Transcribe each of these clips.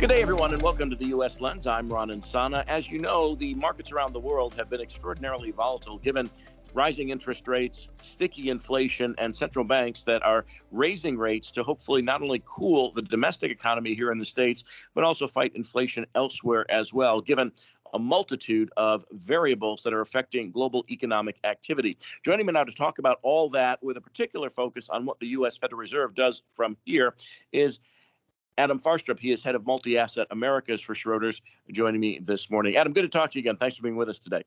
Good day, everyone, and welcome to the U.S. Lens. I'm Ron Insana. As you know, the markets around the world have been extraordinarily volatile given rising interest rates, sticky inflation, and central banks that are raising rates to hopefully not only cool the domestic economy here in the States, but also fight inflation elsewhere as well, given a multitude of variables that are affecting global economic activity. Joining me now to talk about all that with a particular focus on what the U.S. Federal Reserve does from here is Adam Farstrup. He is head of multi asset Americas for Schroders, joining me this morning. Adam, good to talk to you again. Thanks for being with us today.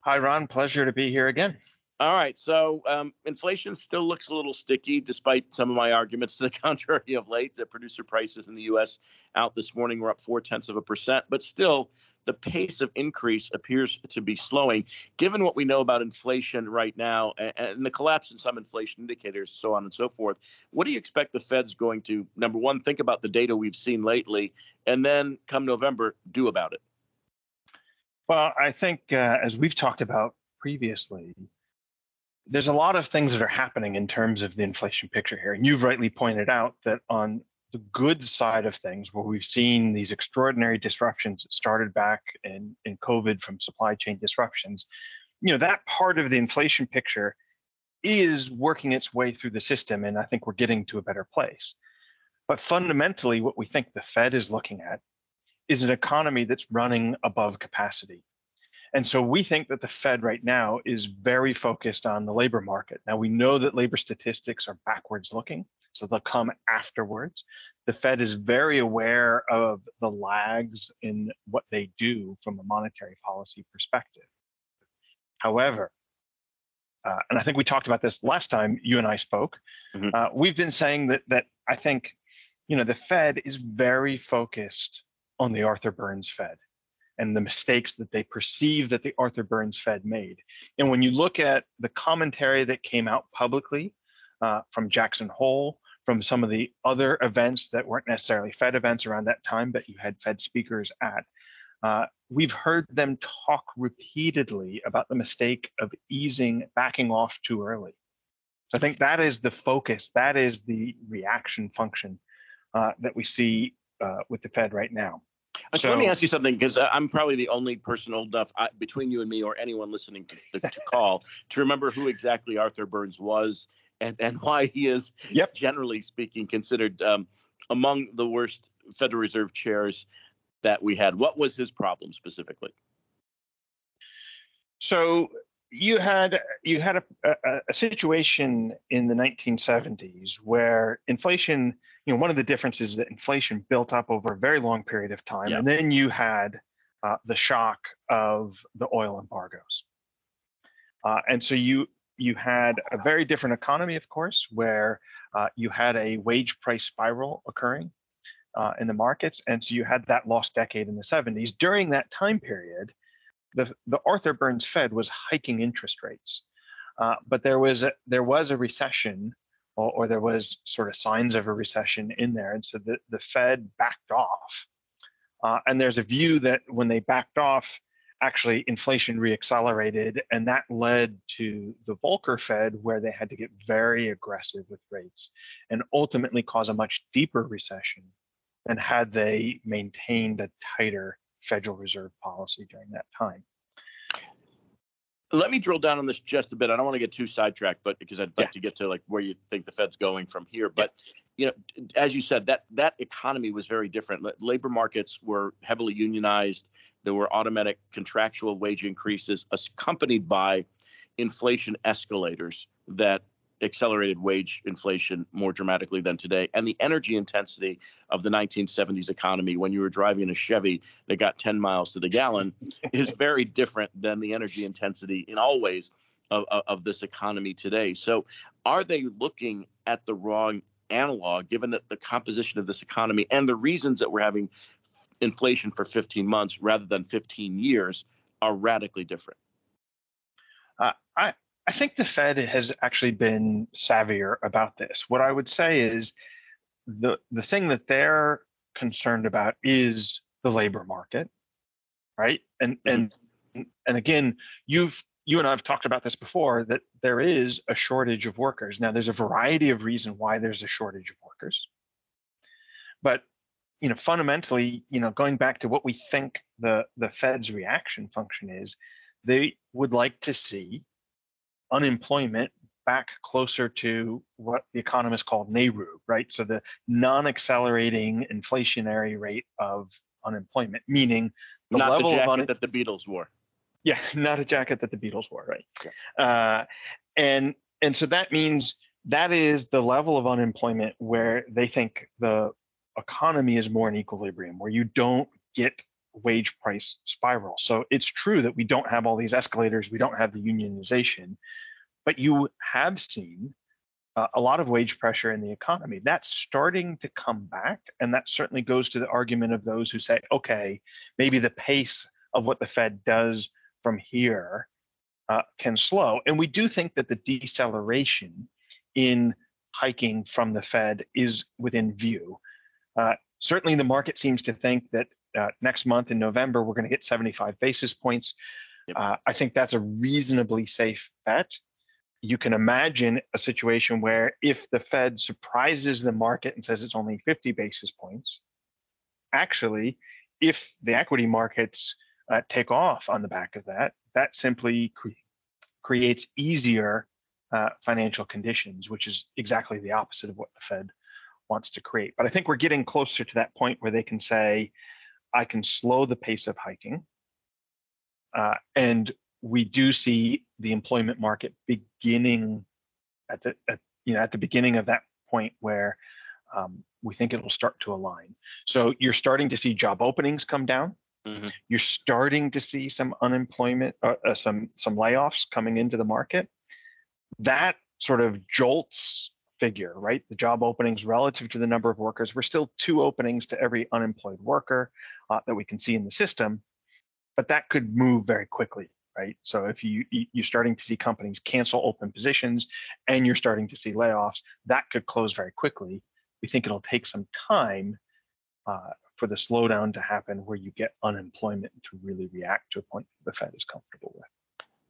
Hi, Ron. Pleasure to be here again. All right. So um, inflation still looks a little sticky, despite some of my arguments to the contrary of late. The producer prices in the U.S. out this morning were up four tenths of a percent, but still the pace of increase appears to be slowing. Given what we know about inflation right now and, the collapse in some inflation indicators, so on and so forth, what do you expect the Fed's going to, number one, think about the data we've seen lately, and then come November, do about it? Well, I think uh, as we've talked about previously, there's a lot of things that are happening in terms of the inflation picture here. And you've rightly pointed out that on the good side of things, where we've seen these extraordinary disruptions that started back in, in COVID from supply chain disruptions, you know, that part of the inflation picture is working its way through the system. And I think we're getting to a better place. But fundamentally, what we think the Fed is looking at is an economy that's running above capacity. And so we think that the Fed right now is very focused on the labor market. Now we know that labor statistics are backwards looking so they'll come afterwards. The Fed is very aware of the lags in what they do from a monetary policy perspective. However, uh, and I think we talked about this last time you and I spoke. Mm-hmm. Uh, we've been saying that that I think, you know, the Fed is very focused on the Arthur Burns Fed and the mistakes that they perceive that the Arthur Burns Fed made. And when you look at the commentary that came out publicly uh, from Jackson Hole, from some of the other events that weren't necessarily Fed events around that time, but you had Fed speakers at. Uh, we've heard them talk repeatedly about the mistake of easing, backing off too early. So I think that is the focus, that is the reaction function uh, that we see uh, with the Fed right now. So, so, let me ask you something because uh, I'm probably the only person old enough uh, between you and me or anyone listening to, to call to remember who exactly Arthur Burns was and, and why he is, yep. generally speaking, considered um, among the worst Federal Reserve chairs that we had. What was his problem specifically? So you had you had a, a, a, situation in the 1970s where inflation you know one of the differences is that inflation built up over a very long period of time and then you had uh, the shock of the oil embargoes uh, and so you you had a very different economy, of course, where uh, you had a wage price spiral occurring uh, in the markets. And so you had that lost decade in the 70s. During that time period, the, the Arthur Burns Fed was hiking interest rates. Uh, but there was a, there was a recession or, or, there was sort of signs of a recession in there. And so the, the Fed backed off. Uh, and there's a view that when they backed off, actually inflation reaccelerated, and that led to the Volcker Fed, where they had to get very aggressive with rates and ultimately cause a much deeper recession than had they maintained a tighter Federal Reserve policy during that time. Let me drill down on this just a bit. I don't want to get too sidetracked, but because I'd like yeah. to get to like where you think the Fed's going from here. But yeah. you know, as you said, that that economy was very different. Labor markets were heavily unionized there were automatic contractual wage increases accompanied by inflation escalators that accelerated wage inflation more dramatically than today. And the energy intensity of the 1970s economy, when you were driving a Chevy that got 10 miles to the gallon, is very different than the energy intensity in all ways of, of, of this economy today. So, are they looking at the wrong analog, given that the composition of this economy and the reasons that we're having inflation for 15 months rather than 15 years are radically different? Uh, I, I think the Fed has actually been savvier about this. What I would say is the, the thing that they're concerned about is the labor market, right? And mm-hmm. and and again, you've you and I have talked about this before that there is a shortage of workers. Now, there's a variety of reasons why there's a shortage of workers, but you know, fundamentally, you know, going back to what we think the the Fed's reaction function is, they would like to see unemployment back closer to what the economists call NAIRU, right? So the non-accelerating inflationary rate of unemployment, meaning the not level the jacket of un- that the Beatles wore. Yeah, not a jacket that the Beatles wore, right? Yeah. Uh, and and so that means that is the level of unemployment where they think the economy is more in equilibrium, where you don't get wage price spiral. So it's true that we don't have all these escalators, we don't have the unionization, but you have seen uh, a lot of wage pressure in the economy. That's starting to come back. And that certainly goes to the argument of those who say, okay, maybe the pace of what the Fed does from here uh, can slow. And we do think that the deceleration in hiking from the Fed is within view. Uh, certainly, the market seems to think that uh, next month in November, we're going to get 75 basis points. Yep. Uh, I think that's a reasonably safe bet you can imagine a situation where if the Fed surprises the market and says it's only 50 basis points, actually, if the equity markets uh, take off on the back of that, that simply cre- creates easier uh, financial conditions, which is exactly the opposite of what the Fed wants to create. But I think we're getting closer to that point where they can say, I can slow the pace of hiking. Uh, and we do see the employment market beginning at the at, you know at the beginning of that point where um, we think it will start to align. So you're starting to see job openings come down. Mm-hmm. You're starting to see some unemployment, uh, uh, some some layoffs coming into the market. That sort of jolts figure, right? The job openings relative to the number of workers. We're still two openings to every unemployed worker uh, that we can see in the system, but that could move very quickly right? So if you you're starting to see companies cancel open positions and you're starting to see layoffs, that could close very quickly. We think it'll take some time uh, for the slowdown to happen where you get unemployment to really react to a point the Fed is comfortable with.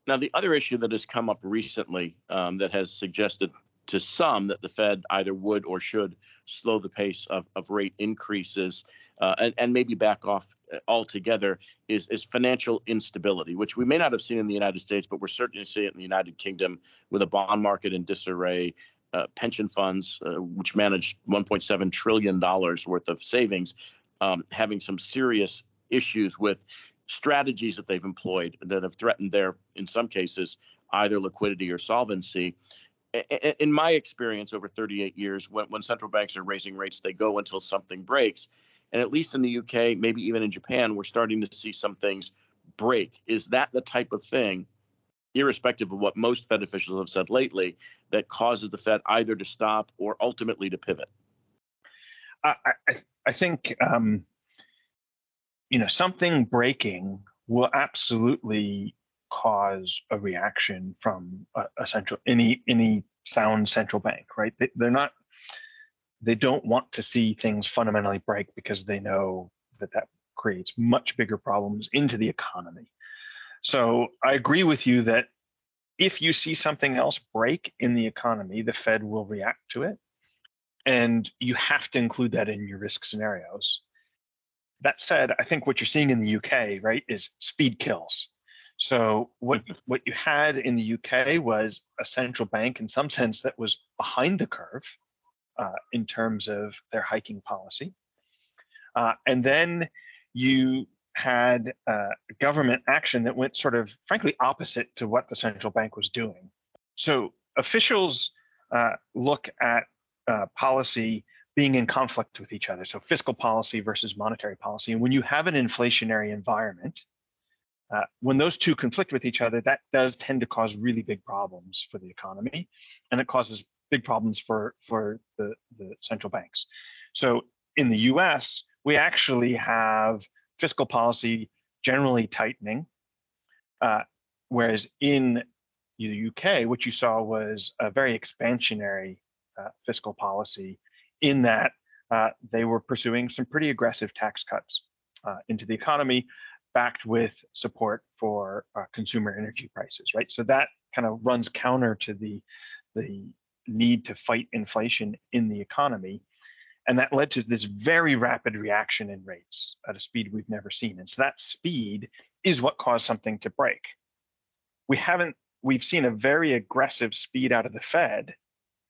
Now, the other issue that has come up recently um, that has suggested to some that the Fed either would or should slow the pace of, of rate increases uh, and, and maybe back off uh, altogether is, is financial instability, which we may not have seen in the United States, but we're certainly seeing it in the United Kingdom with a bond market in disarray, uh, pension funds, uh, which manage $1.7 trillion worth of savings, um, having some serious issues with strategies that they've employed that have threatened their, in some cases, either liquidity or solvency in my experience over 38 years, when, when central banks are raising rates, they go until something breaks. And at least in the UK, maybe even in Japan, we're starting to see some things break. Is that the type of thing, irrespective of what most Fed officials have said lately, that causes the Fed either to stop or ultimately to pivot? I, I, I think um, you know something breaking will absolutely cause a reaction from a, a central any any sound central bank, right? They, they're not they don't want to see things fundamentally break because they know that that creates much bigger problems into the economy. So I agree with you that if you see something else break in the economy, the Fed will react to it. And you have to include that in your risk scenarios. That said, I think what you're seeing in the UK, right, is speed kills. So what mm-hmm. what you had in the UK was a central bank in some sense that was behind the curve uh, in terms of their hiking policy. Uh, and then you had uh, government action that went sort of, frankly, opposite to what the central bank was doing. So officials uh, look at uh, policy being in conflict with each other. So fiscal policy versus monetary policy. And when you have an inflationary environment, uh, when those two conflict with each other, that does tend to cause really big problems for the economy, and it causes big problems for for the, the central banks. So in the U.S., we actually have fiscal policy generally tightening, uh, whereas in the UK, what you saw was a very expansionary uh, fiscal policy, in that uh, they were pursuing some pretty aggressive tax cuts uh, into the economy, backed with support for uh, consumer energy prices, right? So that kind of runs counter to the the need to fight inflation in the economy. And that led to this very rapid reaction in rates at a speed we've never seen. And so that speed is what caused something to break. We haven't, we've seen a very aggressive speed out of the Fed.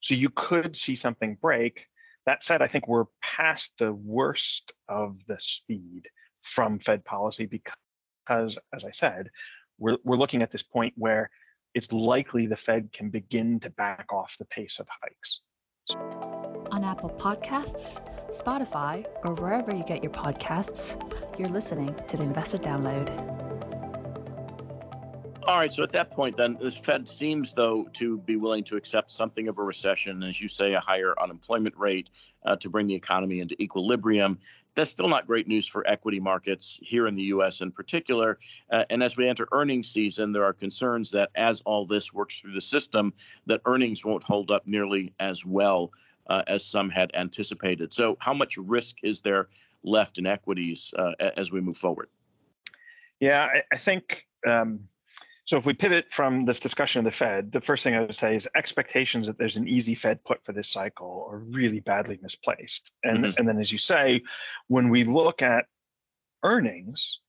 So you could see something break. That said, I think we're past the worst of the speed from Fed policy because, as I said, we're, we're looking at this point where it's likely the Fed can begin to back off the pace of hikes. On Apple Podcasts, Spotify, or wherever you get your podcasts, you're listening to the Investor Download. All right, so at that point, then the Fed seems, though, to be willing to accept something of a recession, as you say, a higher unemployment rate uh, to bring the economy into equilibrium. That's still not great news for equity markets here in the U.S. in particular. Uh, and as we enter earnings season, there are concerns that as all this works through the system, that earnings won't hold up nearly as well uh, as some had anticipated. So, how much risk is there left in equities uh, as we move forward? Yeah, I, I think. Um, so if we pivot from this discussion of the Fed, the first thing I would say is expectations that there's an easy Fed put for this cycle are really badly misplaced. And mm-hmm. and then as you say, when we look at earnings,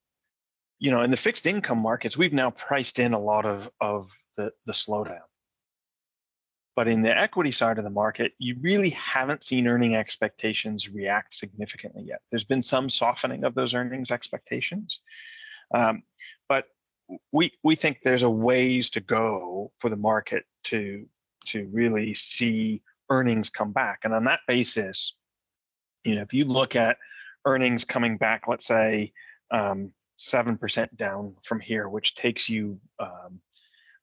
you know, in the fixed income markets, we've now priced in a lot of of the the slowdown. But in the equity side of the market, you really haven't seen earning expectations react significantly yet. There's been some softening of those earnings expectations. Um, we we think there's a ways to go for the market to to really see earnings come back. And on that basis, you know, if you look at earnings coming back, let's say um, seven um, percent down from here, which takes you um,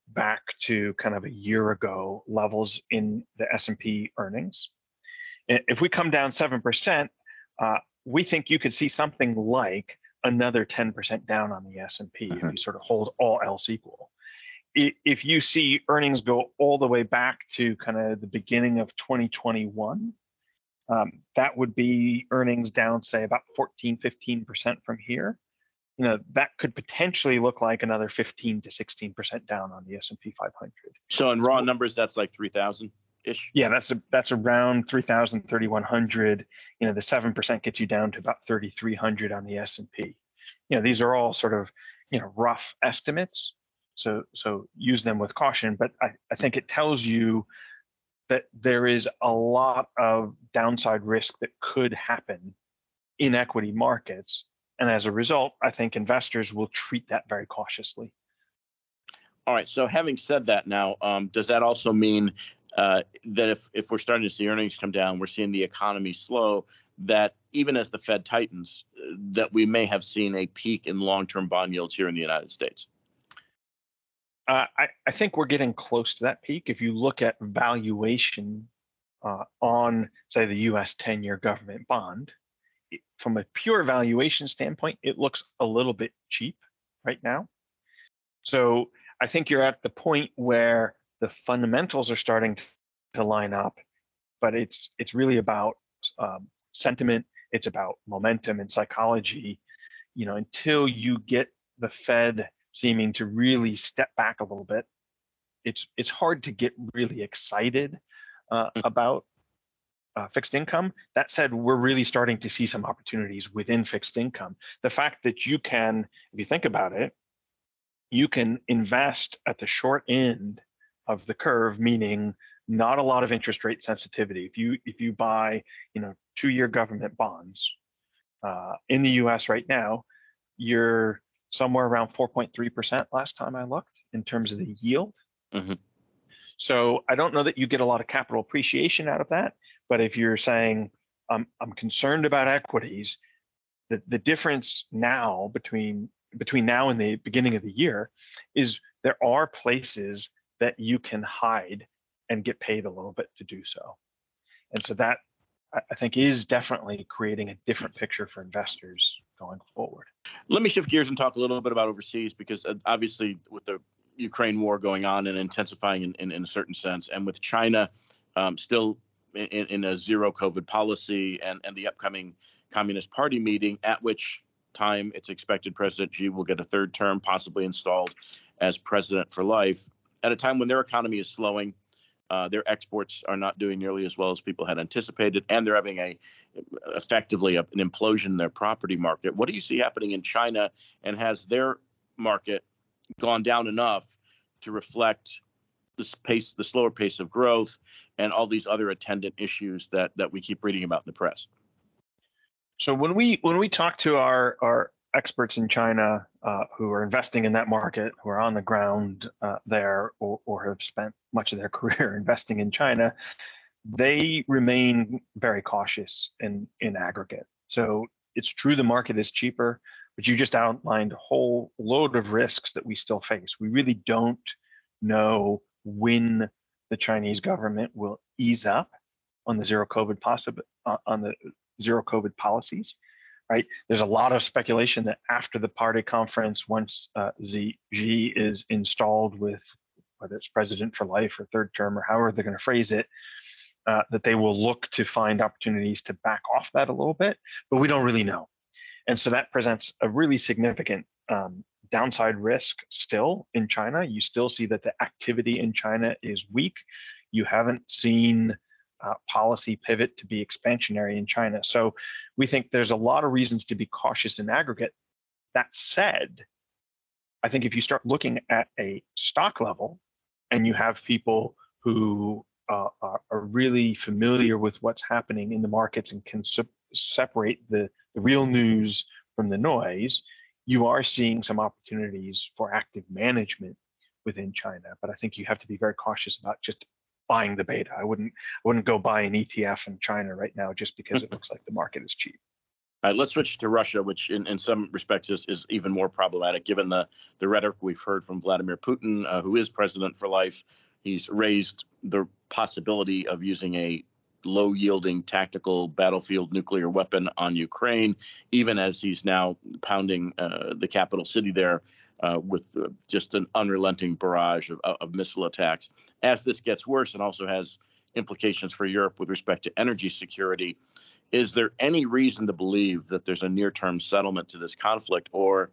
back to kind of a year ago levels in the S&P earnings. If we come down seven percent, uh, we think you could see something like another 10% down on the S&P uh-huh. if you sort of hold all else equal. If you see earnings go all the way back to kind of the beginning of 2021, um, that would be earnings down, say, about 14, 15% from here. You know, that could potentially look like another 15 to 16% down on the S&P 500. So in raw numbers, that's like 3,000 ish. Yeah, that's a, that's around 3,000, 3,100. You know, the seven percent gets you down to about 3,300 on the S and P. You know, these are all sort of you know rough estimates. So so use them with caution. But I, I think it tells you that there is a lot of downside risk that could happen in equity markets. And as a result, I think investors will treat that very cautiously. All right. So, having said that, now, um, does that also mean uh, that if, if we're starting to see earnings come down, we're seeing the economy slow, that even as the Fed tightens, that we may have seen a peak in long-term bond yields here in the United States? Uh, I, I, think we're getting close to that peak. If you look at valuation uh, on, say, the U.S. 10-year government bond, it, from a pure valuation standpoint, it looks a little bit cheap right now. So I think you're at the point where the fundamentals are starting to line up, but it's it's really about um, sentiment. It's about momentum and psychology. You know, until you get the Fed seeming to really step back a little bit, it's it's hard to get really excited uh, mm. about uh, fixed income. That said, we're really starting to see some opportunities within fixed income. The fact that you can, if you think about it, you can invest at the short end of the curve, meaning not a lot of interest rate sensitivity. If you if you buy you know two year government bonds uh, in the U.S. right now, you're somewhere around 4.3% last time I looked in terms of the yield. Mm-hmm. So I don't know that you get a lot of capital appreciation out of that. But if you're saying I'm I'm concerned about equities, the the difference now between between now and the beginning of the year is there are places that you can hide and get paid a little bit to do so. And so that I think is definitely creating a different picture for investors going forward. Let me shift gears and talk a little bit about overseas because uh, obviously with the Ukraine war going on and intensifying in, in, in a certain sense, and with China um, still in, in, a zero COVID policy and, and the upcoming Communist Party meeting, at which time it's expected President Xi will get a third term, possibly installed as president for life at a time when their economy is slowing, Uh, their exports are not doing nearly as well as people had anticipated, and they're having a effectively a, an implosion in their property market. What do you see happening in China, and has their market gone down enough to reflect the pace, the slower pace of growth, and all these other attendant issues that that we keep reading about in the press? So when we when we talk to our our experts in China uh, who are investing in that market, who are on the ground uh, there, or, or have spent much of their career investing in China, they remain very cautious in in aggregate. So it's true the market is cheaper, but you just outlined a whole load of risks that we still face. We really don't know when the Chinese government will ease up on the zero COVID possible uh, on the zero COVID policies. Right, there's a lot of speculation that after the party conference, once uh, is installed with whether it's president for life or third term or however they're going to phrase it, uh, that they will look to find opportunities to back off that a little bit, but we don't really know. And so that presents a really significant um, downside risk still in China. You still see that the activity in China is weak. You haven't seen uh, policy pivot to be expansionary in China. So we think there's a lot of reasons to be cautious in aggregate. That said, I think if you start looking at a stock level and you have people who uh, are, are, really familiar with what's happening in the markets and can se- separate the, the real news from the noise, you are seeing some opportunities for active management within China. But I think you have to be very cautious about just buying the beta. I wouldn't I wouldn't go buy an ETF in China right now just because it looks like the market is cheap. All right, let's switch to Russia, which in, in some respects is, is even more problematic given the, the rhetoric we've heard from Vladimir Putin, uh, who is president for life. He's raised the possibility of using a low yielding tactical battlefield nuclear weapon on Ukraine, even as he's now pounding uh, the capital city there uh, with uh, just an unrelenting barrage of, of, missile attacks. As this gets worse and also has implications for Europe with respect to energy security, is there any reason to believe that there's a near term settlement to this conflict, or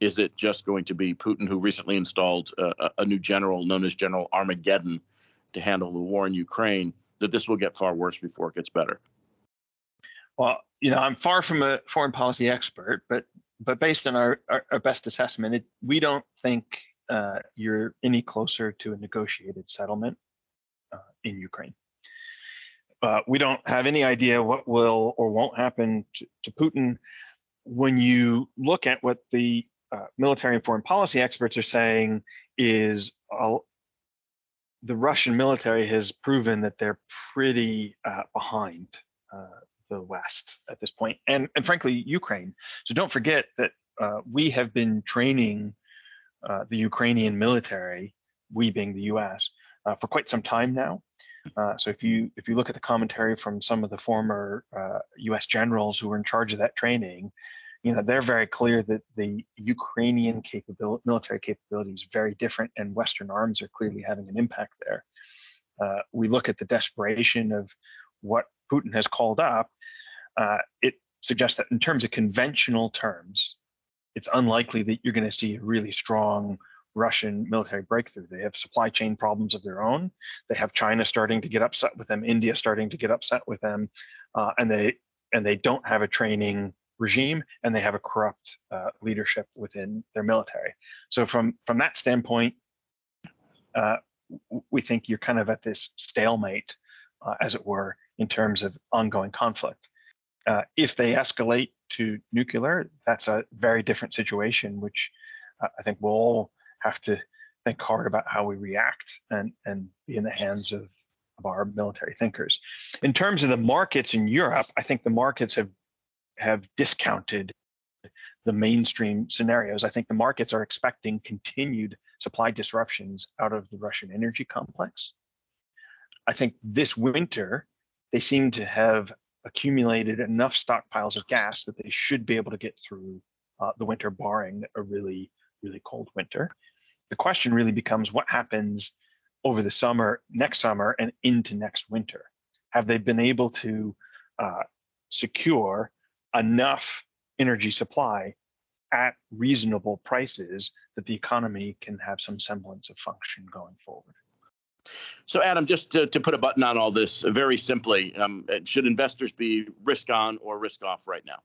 is it just going to be Putin, who recently installed a, a new general known as General Armageddon to handle the war in Ukraine? that this will get far worse before it gets better? Well, you know, I'm far from a foreign policy expert, but but based on our, our, our best assessment, it, we don't think uh, you're any closer to a negotiated settlement uh, in Ukraine. Uh, we don't have any idea what will or won't happen to, to Putin. When you look at what the uh, military and foreign policy experts are saying, is the Russian military has proven that they're pretty uh, behind uh, the West at this point, and and frankly, Ukraine. So don't forget that uh, we have been training uh, the Ukrainian military, we being the U.S., uh, for quite some time now. Uh, so if you if you look at the commentary from some of the former U.S. generals who were in charge of that training, you know they're very clear that the Ukrainian capability, military capability is very different, and Western arms are clearly having an impact there. Uh, we look at the desperation of what Putin has called up. Uh, it suggests that in terms of conventional terms, it's unlikely that you're going to see a really strong Russian military breakthrough. They have supply chain problems of their own. They have China starting to get upset with them, India starting to get upset with them, uh, and they and they don't have a training regime and they have a corrupt uh, leadership within their military. So from from that standpoint, uh, we think you're kind of at this stalemate, uh, as it were, in terms of ongoing conflict. Uh, if they escalate to nuclear, that's a very different situation, which uh, I think we'll all have to think hard about how we react and and be in the hands of of our military thinkers. In terms of the markets in Europe, I think the markets have have discounted the mainstream scenarios. I think the markets are expecting continued supply disruptions out of the Russian energy complex. I think this winter, they seem to have accumulated enough stockpiles of gas that they should be able to get through uh, the winter, barring a really, really cold winter. The question really becomes what happens over the summer, next summer, and into next winter. Have they been able to uh, secure enough energy supply at reasonable prices that the economy can have some semblance of function going forward. So, Adam, just to, to put a button on all this very simply, um, should investors be risk on or risk off right now?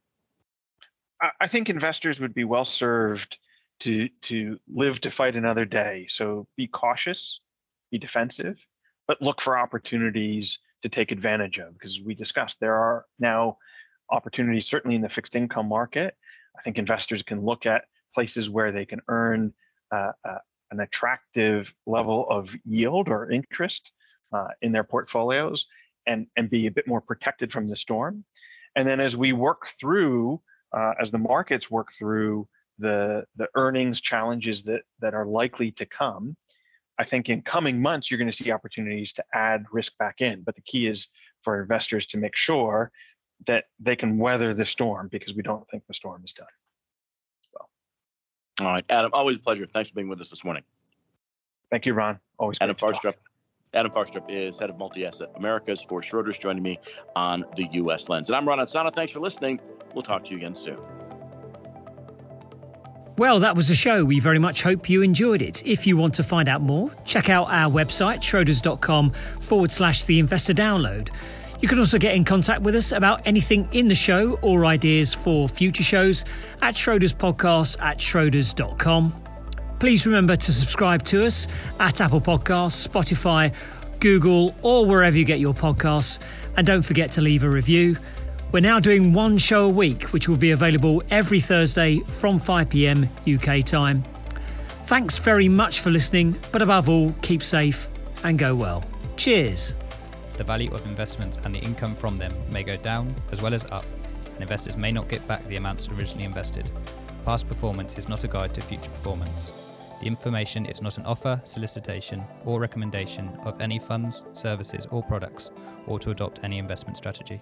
I think investors would be well served to to live to fight another day. So be cautious, be defensive, but look for opportunities to take advantage of. Because we discussed, there are now opportunities certainly in the fixed income market. I think investors can look at places where they can earn uh, uh, an attractive level of yield or interest uh, in their portfolios and, and be a bit more protected from the storm. And then as we work through, uh, as the markets work through the, the earnings challenges that, that are likely to come, I think in coming months, you're going to see opportunities to add risk back in. But the key is for investors to make sure that they can weather the storm because we don't think the storm is done. All right, Adam, always a pleasure. Thanks for being with us this morning. Thank you, Ron. Always Adam Farstrup. Adam Farstrup is head of multi-asset Americas for Schroders, joining me on the U.S. Lens. And I'm Ron Insana. Thanks for listening. We'll talk to you again soon. Well, that was a show. We very much hope you enjoyed it. If you want to find out more, check out our website, schroders.com forward slash the investor download. You can also get in contact with us about anything in the show or ideas for future shows at Schroders Podcast at Schroders.com. Please remember to subscribe to us at Apple Podcasts, Spotify, Google, or wherever you get your podcasts. And don't forget to leave a review. We're now doing one show a week, which will be available every Thursday from 5 pm UK time. Thanks very much for listening, but above all, keep safe and go well. Cheers the value of investments and the income from them may go down as well as up, and investors may not get back the amounts originally invested. Past performance is not a guide to future performance. The information is not an offer, solicitation, or recommendation of any funds, services, or products, or to adopt any investment strategy.